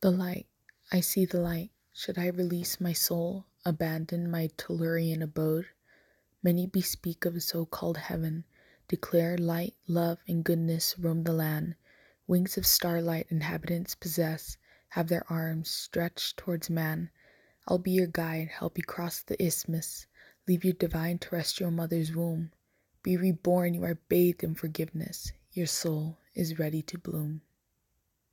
The light, I see the light. Should I release my soul, abandon my Tellurian abode? Many bespeak of a so called heaven, declare light, love, and goodness roam the land. Wings of starlight inhabitants possess, have their arms stretched towards man. I'll be your guide, help you cross the isthmus, leave your divine terrestrial mother's womb. Be reborn, you are bathed in forgiveness, your soul is ready to bloom.